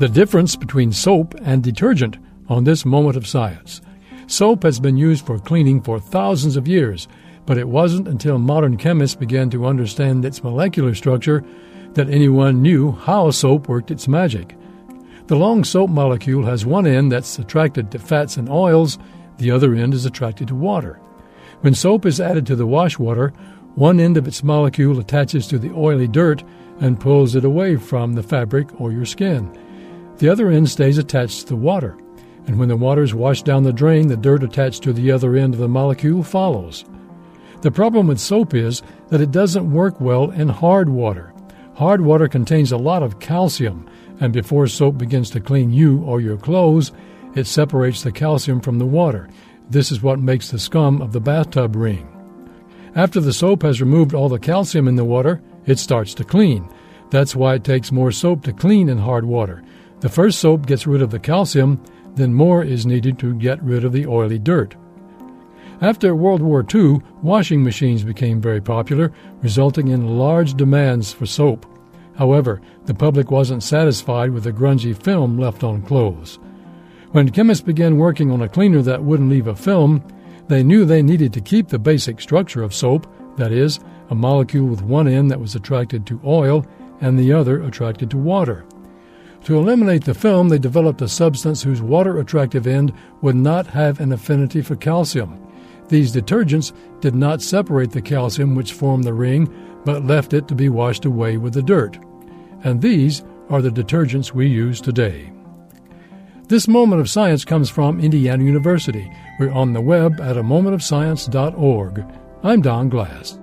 The difference between soap and detergent on this moment of science. Soap has been used for cleaning for thousands of years, but it wasn't until modern chemists began to understand its molecular structure that anyone knew how soap worked its magic. The long soap molecule has one end that's attracted to fats and oils, the other end is attracted to water. When soap is added to the wash water, one end of its molecule attaches to the oily dirt and pulls it away from the fabric or your skin. The other end stays attached to the water, and when the water is washed down the drain, the dirt attached to the other end of the molecule follows. The problem with soap is that it doesn't work well in hard water. Hard water contains a lot of calcium, and before soap begins to clean you or your clothes, it separates the calcium from the water. This is what makes the scum of the bathtub ring. After the soap has removed all the calcium in the water, it starts to clean. That's why it takes more soap to clean in hard water. The first soap gets rid of the calcium, then more is needed to get rid of the oily dirt. After World War II, washing machines became very popular, resulting in large demands for soap. However, the public wasn't satisfied with the grungy film left on clothes. When chemists began working on a cleaner that wouldn't leave a film, they knew they needed to keep the basic structure of soap, that is, a molecule with one end that was attracted to oil and the other attracted to water. To eliminate the film, they developed a substance whose water attractive end would not have an affinity for calcium. These detergents did not separate the calcium which formed the ring, but left it to be washed away with the dirt. And these are the detergents we use today. This moment of science comes from Indiana University. We're on the web at a momentofscience.org. I'm Don Glass.